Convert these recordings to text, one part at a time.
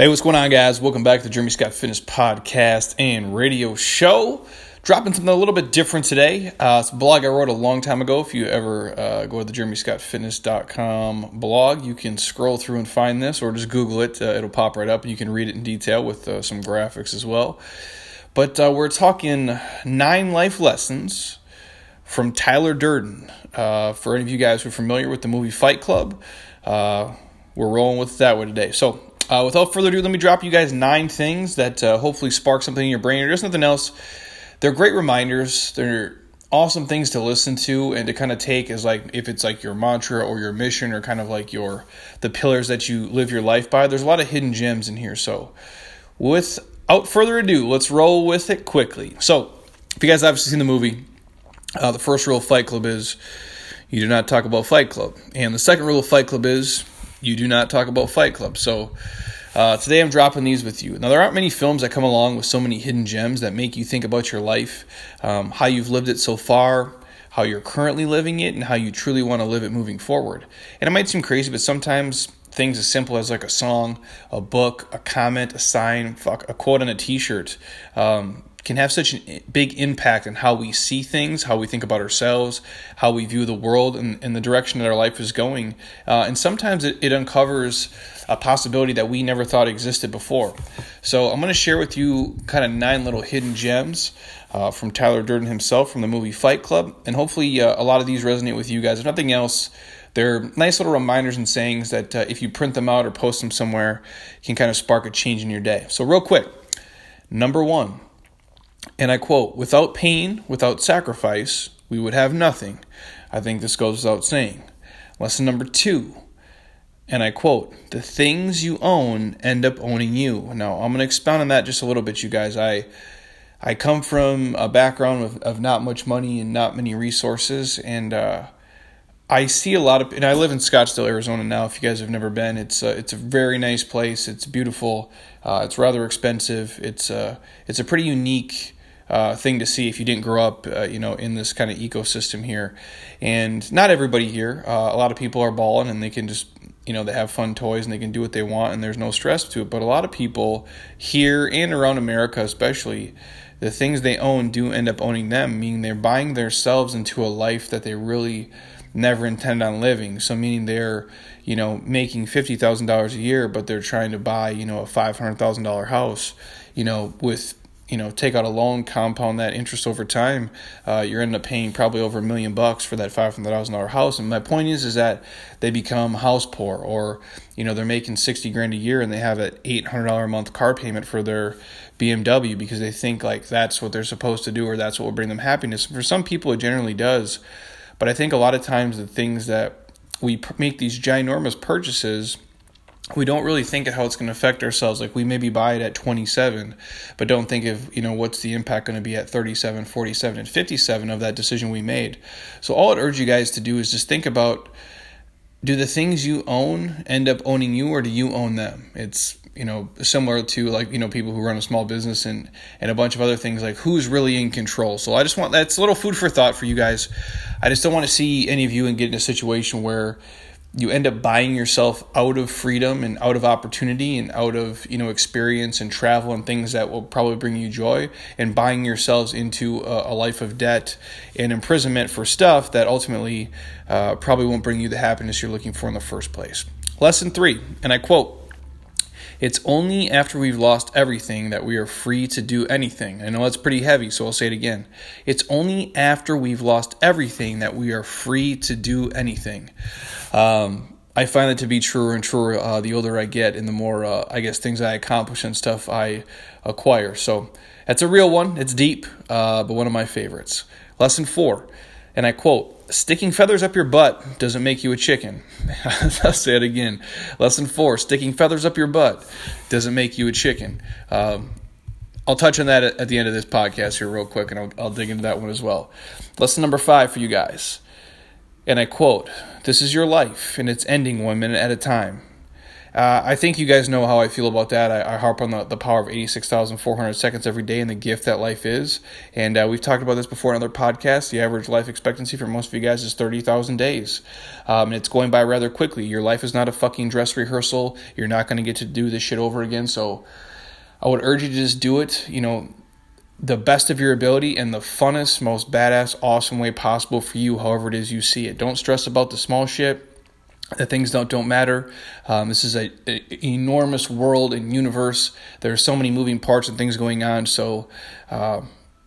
Hey, what's going on, guys? Welcome back to the Jeremy Scott Fitness Podcast and Radio Show. Dropping something a little bit different today. Uh, it's a blog I wrote a long time ago. If you ever uh, go to the JeremyScottFitness.com blog, you can scroll through and find this, or just Google it. Uh, it'll pop right up, and you can read it in detail with uh, some graphics as well. But uh, we're talking nine life lessons from Tyler Durden. Uh, for any of you guys who are familiar with the movie Fight Club, we're rolling with that one today. So uh, without further ado, let me drop you guys nine things that uh, hopefully spark something in your brain or just nothing else. They're great reminders. They're awesome things to listen to and to kind of take as like if it's like your mantra or your mission or kind of like your the pillars that you live your life by. There's a lot of hidden gems in here. So without further ado, let's roll with it quickly. So if you guys obviously seen the movie, uh, the first rule of Fight Club is you do not talk about Fight Club, and the second rule of Fight Club is you do not talk about Fight Club. So uh, today I'm dropping these with you. Now, there aren't many films that come along with so many hidden gems that make you think about your life, um, how you've lived it so far, how you're currently living it, and how you truly want to live it moving forward. And it might seem crazy, but sometimes things as simple as like a song, a book, a comment, a sign, fuck a quote on a t shirt, um, can have such a big impact on how we see things, how we think about ourselves, how we view the world, and, and the direction that our life is going. Uh, and sometimes it, it, uncovers a possibility that we never thought existed before. So I'm going to share with you kind of nine little hidden gems uh, from Tyler Durden himself from the movie Fight Club. And hopefully, uh, a lot of these resonate with you guys. If nothing else, they're nice little reminders and sayings that uh, if you print them out or post them somewhere, can kind of spark a change in your day. So, real quick, number one and I quote, without pain, without sacrifice, we would have nothing. I think this goes without saying. Lesson number two, and I quote, the things you own end up owning you. Now, I'm going to expound on that just a little bit, you guys. I. I come from a background of, of not much money and not many resources, and uh, I see a lot of, and I live in Scottsdale, Arizona now. If you guys have never been, it's a, it's a very nice place. It's beautiful. Uh, it's rather expensive. It's a, uh, it's a pretty unique uh, thing to see if you didn't grow up, uh, you know, in this kind of ecosystem here. And not everybody here. Uh, a lot of people are balling and they can just, you know, they have fun toys and they can do what they want and there's no stress to it. But a lot of people here and around America, especially, the things they own do end up owning them, meaning they're buying themselves into a life that they really never intend on living. So meaning they're, you know, making fifty thousand dollars a year, but they're trying to buy, you know, a five hundred thousand dollar house, you know, with you know take out a loan, compound that interest over time, uh, you're ending up paying probably over a million bucks for that five hundred thousand dollar house. And my point is, is that they become house poor, or you know they're making sixty grand a year and they have an eight hundred dollar a month car payment for their BMW because they think like that's what they're supposed to do or that's what will bring them happiness. For some people, it generally does, but I think a lot of times the things that we make these ginormous purchases we don't really think of how it's going to affect ourselves. Like we maybe buy it at 27 but don't think of you know what's the impact going to be at 37 47 and 57 of that decision we made. So all i'd urge you guys to do is just think about do the things you own end up owning you or do you own them? It's you know similar to like you know people who run a small business and and a bunch of other things like who's really in control? So i just want that's a little food for thought for you guys. I just don't want to see any of you and get in a situation where you end up buying yourself out of freedom and out of opportunity and out of you know experience and travel and things that will probably bring you joy and buying yourselves into a, a life of debt and imprisonment for stuff that ultimately uh, probably won't bring you the happiness you're looking for in the first place. Lesson three and i quote it's only after we've lost everything that we are free to do anything. I know that's pretty heavy, so I'll say it again. It's only after we've lost everything that we are free to do anything. Um, I find that to be truer and truer uh, the older I get and the more, uh, I guess, things I accomplish and stuff I acquire. So that's a real one. It's deep, uh, but one of my favorites. Lesson four, and I quote Sticking feathers up your butt doesn't make you a chicken. I'll say it again. Lesson four sticking feathers up your butt doesn't make you a chicken. Um, I'll touch on that at the end of this podcast here, real quick, and I'll, I'll dig into that one as well. Lesson number five for you guys. And I quote This is your life, and it's ending one minute at a time. Uh, I think you guys know how I feel about that. I, I harp on the, the power of 86,400 seconds every day and the gift that life is. And uh, we've talked about this before in other podcasts. The average life expectancy for most of you guys is 30,000 days. Um, and it's going by rather quickly. Your life is not a fucking dress rehearsal. You're not going to get to do this shit over again. So I would urge you to just do it, you know, the best of your ability and the funnest, most badass, awesome way possible for you, however it is you see it. Don't stress about the small shit the things don't don't matter. Um, this is a, a, enormous world and universe. There are so many moving parts and things going on. So, uh,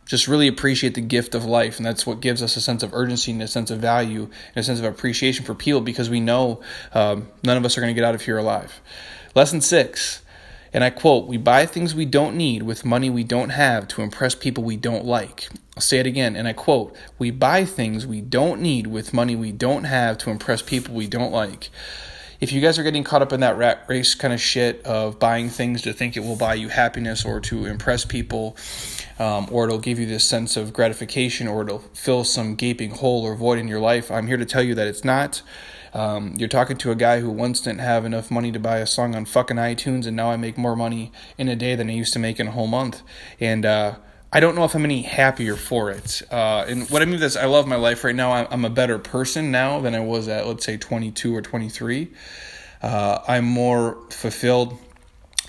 just really appreciate the gift of life, and that's what gives us a sense of urgency and a sense of value and a sense of appreciation for people because we know um, none of us are going to get out of here alive. Lesson six. And I quote, We buy things we don't need with money we don't have to impress people we don't like. I'll say it again, and I quote, We buy things we don't need with money we don't have to impress people we don't like. If you guys are getting caught up in that rat race kind of shit of buying things to think it will buy you happiness or to impress people, um, or it'll give you this sense of gratification or it'll fill some gaping hole or void in your life, I'm here to tell you that it's not. Um, you're talking to a guy who once didn't have enough money to buy a song on fucking iTunes, and now I make more money in a day than I used to make in a whole month. And uh, I don't know if I'm any happier for it. Uh, and what I mean is, I love my life right now. I'm a better person now than I was at, let's say, 22 or 23. Uh, I'm more fulfilled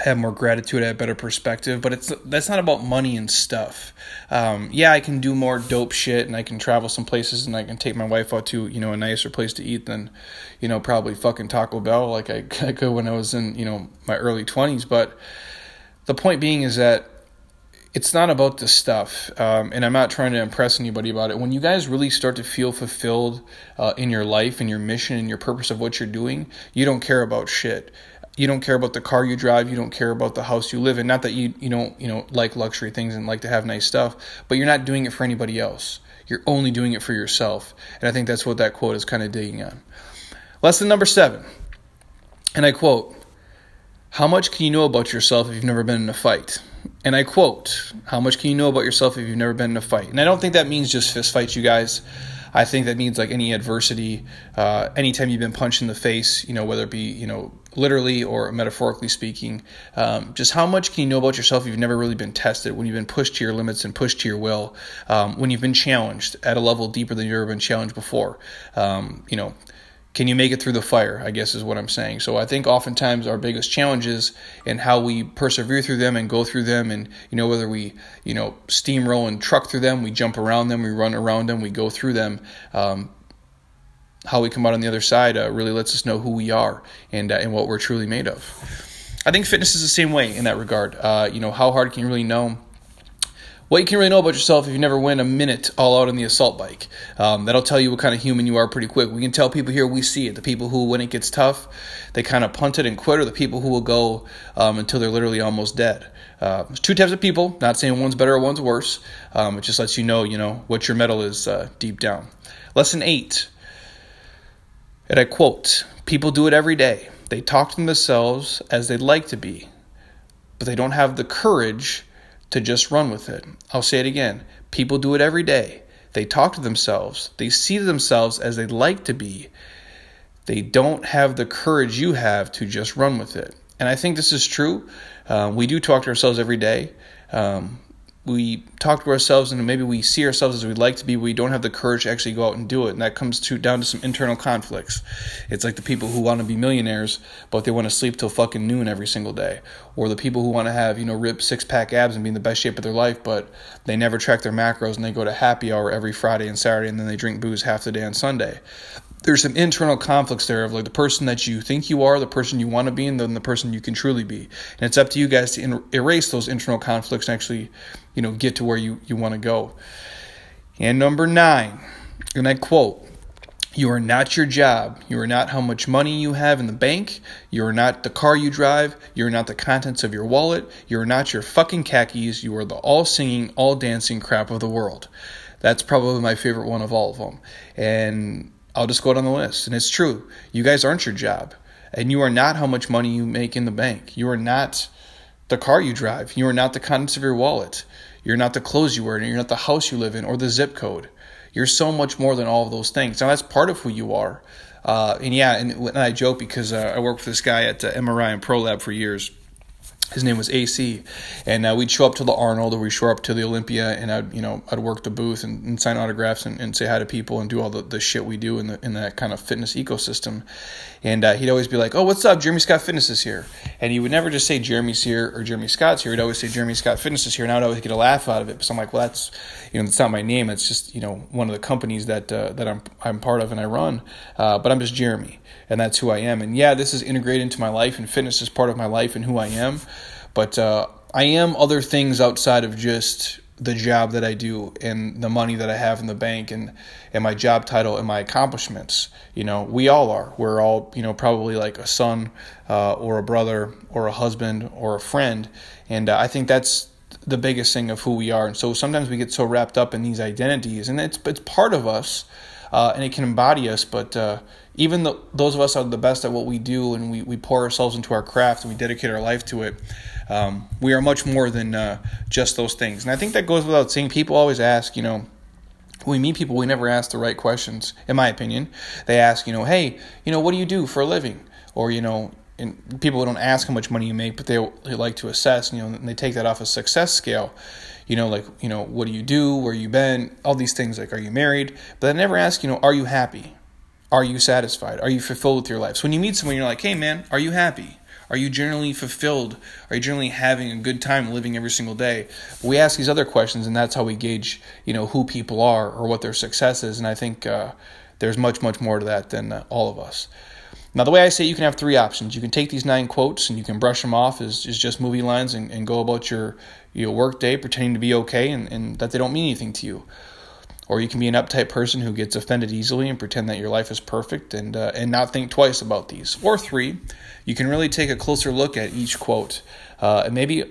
have more gratitude, I have better perspective. But it's that's not about money and stuff. Um, yeah, I can do more dope shit, and I can travel some places, and I can take my wife out to you know a nicer place to eat than, you know, probably fucking Taco Bell like I, I could when I was in you know my early twenties. But the point being is that it's not about the stuff, um, and I'm not trying to impress anybody about it. When you guys really start to feel fulfilled uh, in your life and your mission and your purpose of what you're doing, you don't care about shit you don't care about the car you drive you don't care about the house you live in. Not that you you don't you know like luxury things and like to have nice stuff but you're not doing it for anybody else. You're only doing it for yourself. And i think that's what that quote is kind of digging on lesson number seven. And i quote how much can you know about yourself if you've never been in a fight? And i quote how much can you know about yourself if you've never been in a fight? And i don't think that means just fist fights you guys I think that means like any adversity, uh, anytime you've been punched in the face, you know, whether it be, you know, literally or metaphorically speaking, um, just how much can you know about yourself if you've never really been tested, when you've been pushed to your limits and pushed to your will, um, when you've been challenged at a level deeper than you've ever been challenged before. Um, you know, can you make it through the fire? I guess is what I'm saying. So I think oftentimes our biggest challenges and how we persevere through them and go through them, and you know whether we you know steamroll and truck through them, we jump around them, we run around them, we go through them. Um, how we come out on the other side uh, really lets us know who we are and uh, and what we're truly made of. I think fitness is the same way in that regard. Uh, you know, how hard can you really know? What you can really know about yourself if you never win a minute all out on the assault bike. Um, that'll tell you what kind of human you are pretty quick. We can tell people here we see it. The people who, when it gets tough, they kind of punt it and quit, or the people who will go um, until they're literally almost dead. Uh, there's two types of people. Not saying one's better or one's worse. Um, it just lets you know, you know, what your mettle is uh, deep down. Lesson eight. And I quote: "People do it every day. They talk to themselves as they'd like to be, but they don't have the courage." To just run with it. I'll say it again. People do it every day. They talk to themselves, they see themselves as they'd like to be. They don't have the courage you have to just run with it. And I think this is true. Uh, we do talk to ourselves every day. Um, we talk to ourselves and maybe we see ourselves as we'd like to be, we don't have the courage to actually go out and do it. And that comes to down to some internal conflicts. It's like the people who want to be millionaires, but they want to sleep till fucking noon every single day. Or the people who want to have, you know, rip six pack abs and be in the best shape of their life, but they never track their macros and they go to happy hour every Friday and Saturday and then they drink booze half the day on Sunday there's some internal conflicts there of like the person that you think you are, the person you want to be, and then the person you can truly be. And it's up to you guys to in- erase those internal conflicts and actually, you know, get to where you, you want to go. And number nine, and I quote, you are not your job. You are not how much money you have in the bank. You are not the car you drive. You are not the contents of your wallet. You are not your fucking khakis. You are the all singing, all dancing crap of the world. That's probably my favorite one of all of them. And I'll just go down the list. And it's true. You guys aren't your job. And you are not how much money you make in the bank. You are not the car you drive. You are not the contents of your wallet. You're not the clothes you wear. And you're not the house you live in or the zip code. You're so much more than all of those things. Now, that's part of who you are. Uh, and yeah, and, and, I joke because uh, I worked with this guy at uh, MRI and ProLab for years. His name was AC, and uh, we'd show up to the Arnold or we'd show up to the Olympia, and I'd you know I'd work the booth and, and sign autographs and, and, say hi to people and do all the, the shit we do in the in that kind of fitness ecosystem. And uh, he'd always be like, "Oh, what's up? Jeremy Scott Fitness is here," and he would never just say Jeremy's here or Jeremy Scott's here. He'd always say Jeremy Scott Fitness is here, and I'd always get a laugh out of it. Because I'm like, "Well, that's you know, it's not my name. It's just you know one of the companies that uh, that I'm I'm part of and I run, uh, but I'm just Jeremy, and that's who I am. And yeah, this is integrated into my life, and fitness is part of my life and who I am." But uh, I am other things outside of just the job that I do and the money that I have in the bank and and my job title and my accomplishments. You know, we all are. We're all you know probably like a son uh, or a brother or a husband or a friend, and uh, I think that's the biggest thing of who we are. And so sometimes we get so wrapped up in these identities, and it's it's part of us, uh, and it can embody us, but uh, even though those of us are the best at what we do and we, we pour ourselves into our craft and we dedicate our life to it, um, we are much more than uh, just those things. And I think that goes without saying. People always ask, you know, when we meet people, we never ask the right questions, in my opinion. They ask, you know, hey, you know, what do you do for a living? Or, you know, and people don't ask how much money you make, but they, they like to assess, you know, and they take that off a success scale. You know, like, you know, what do you do? Where you been? All these things, like, are you married? But I never ask, you know, are you happy? Are you satisfied? Are you fulfilled with your life? So when you meet someone, you're like, hey, man, are you happy? Are you generally fulfilled? Are you generally having a good time living every single day? We ask these other questions, and that's how we gauge, you know, who people are or what their success is. And I think uh, there's much, much more to that than uh, all of us. Now, the way I say it, you can have three options. You can take these nine quotes and you can brush them off as, as just movie lines and, and go about your, your work day pretending to be okay and, and that they don't mean anything to you. Or you can be an uptight person who gets offended easily and pretend that your life is perfect and, uh, and not think twice about these. Or three, you can really take a closer look at each quote. Uh, and maybe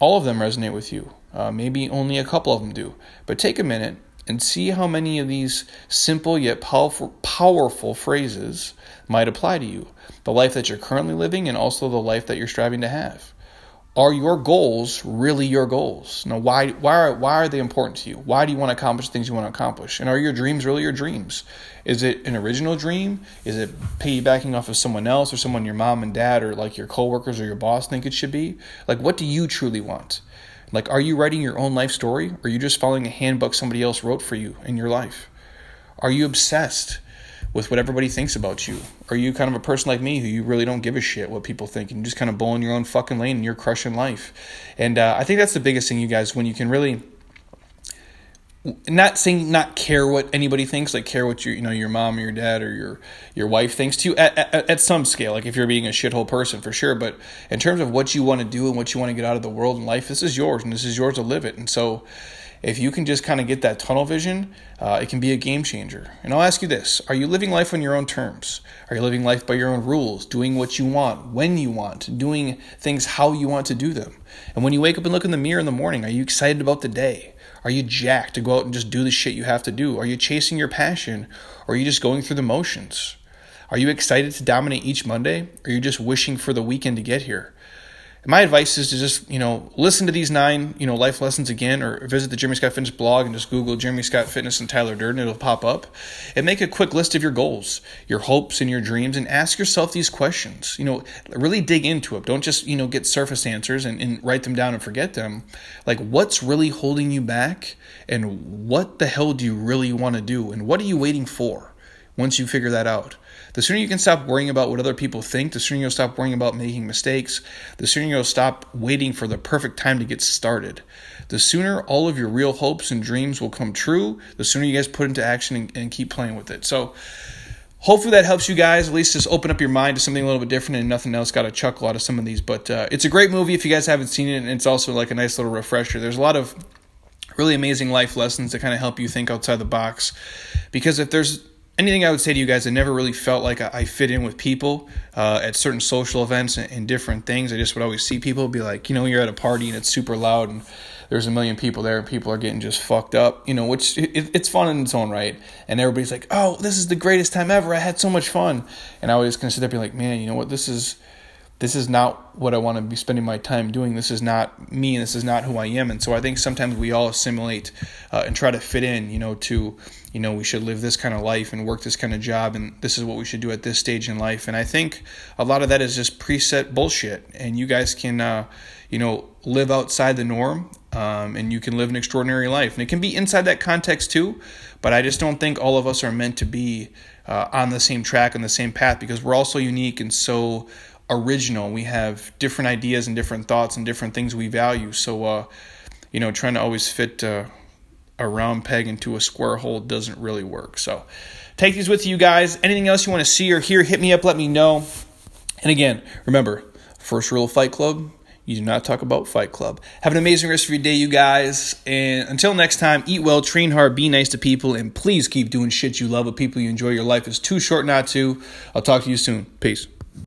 all of them resonate with you. Uh, maybe only a couple of them do. But take a minute and see how many of these simple yet powerful, powerful phrases might apply to you. The life that you're currently living and also the life that you're striving to have are your goals really your goals? Now, why why are why are they important to you? Why do you want to accomplish things you want to accomplish? And are your dreams really your dreams? Is it an original dream? Is it piggybacking off of someone else or someone your mom and dad or like your coworkers or your boss think it should be? Like, what do you truly want? Like, are you writing your own life story, or are you just following a handbook somebody else wrote for you in your life? Are you obsessed? with what everybody thinks about you? Are you kind of a person like me who you really don't give a shit what people think and you just kind of bowling your own fucking lane and you're crushing life? And uh, I think that's the biggest thing, you guys, when you can really not saying not care what anybody thinks, like care what your you know your mom or your dad or your your wife thinks to you at, at, at some scale. Like if you're being a shithole person for sure, but in terms of what you want to do and what you want to get out of the world and life, this is yours and this is yours to live it. And so if you can just kind of get that tunnel vision, uh, it can be a game changer. And I'll ask you this Are you living life on your own terms? Are you living life by your own rules, doing what you want, when you want, doing things how you want to do them? And when you wake up and look in the mirror in the morning, are you excited about the day? Are you jacked to go out and just do the shit you have to do? Are you chasing your passion? Or are you just going through the motions? Are you excited to dominate each Monday? Or are you just wishing for the weekend to get here? My advice is to just you know listen to these nine you know life lessons again or visit the jeremy scott fitness blog and just google jeremy scott fitness and tyler durden. It'll pop up. And make a quick list of your goals your hopes and your dreams and ask yourself these questions. You know really dig into it. Don't just you know get surface answers and, and write them down and forget them. Like what's really holding you back? And what the hell do you really want to do? And what are you waiting for once you figure that out. The sooner you can stop worrying about what other people think, the sooner you'll stop worrying about making mistakes, the sooner you'll stop waiting for the perfect time to get started. The sooner all of your real hopes and dreams will come true, the sooner you guys put into action and, and keep playing with it. So, hopefully that helps you guys. At least just open up your mind to something a little bit different and nothing else got a chuckle out of some of these. But uh, it's a great movie if you guys haven't seen it and it's also like a nice little refresher. There's a lot of really amazing life lessons that kind of help you think outside the box. Because if there's anything I would say to you guys, I never really felt like I fit in with people uh, at certain social events and, and, different things. I just would always see people be like, you know, you're at a party and it's super loud and there's a million people there and people are getting just fucked up, you know, which it, it's fun in its own right. And everybody's like, oh, this is the greatest time ever. I had so much fun. And I sit there and be like, man, you know what? This is this is not what I want to be spending my time doing. This is not me, and this is not who I am. And so I think sometimes we all assimilate uh, and try to fit in, you know, to, you know, we should live this kind of life and work this kind of job, and this is what we should do at this stage in life. And I think a lot of that is just preset bullshit. And you guys can, uh, you know, live outside the norm, um, and you can live an extraordinary life. And it can be inside that context too, but I just don't think all of us are meant to be uh, on the same track and the same path because we're all so unique and so original. We have different ideas and different thoughts and different things we value. So, uh, you know, trying to always fit uh, a round peg into a square hole doesn't really work. So, take these with you guys. Anything else you want to see or hear, hit me up, let me know. And again, remember, first rule of Fight Club you do not talk about Fight Club. Have an amazing rest of your day, you guys. And until next time, eat well, train hard, be nice to people, and please keep doing shit you love with people you enjoy. Your life is too short not to. I'll talk to you soon. Peace.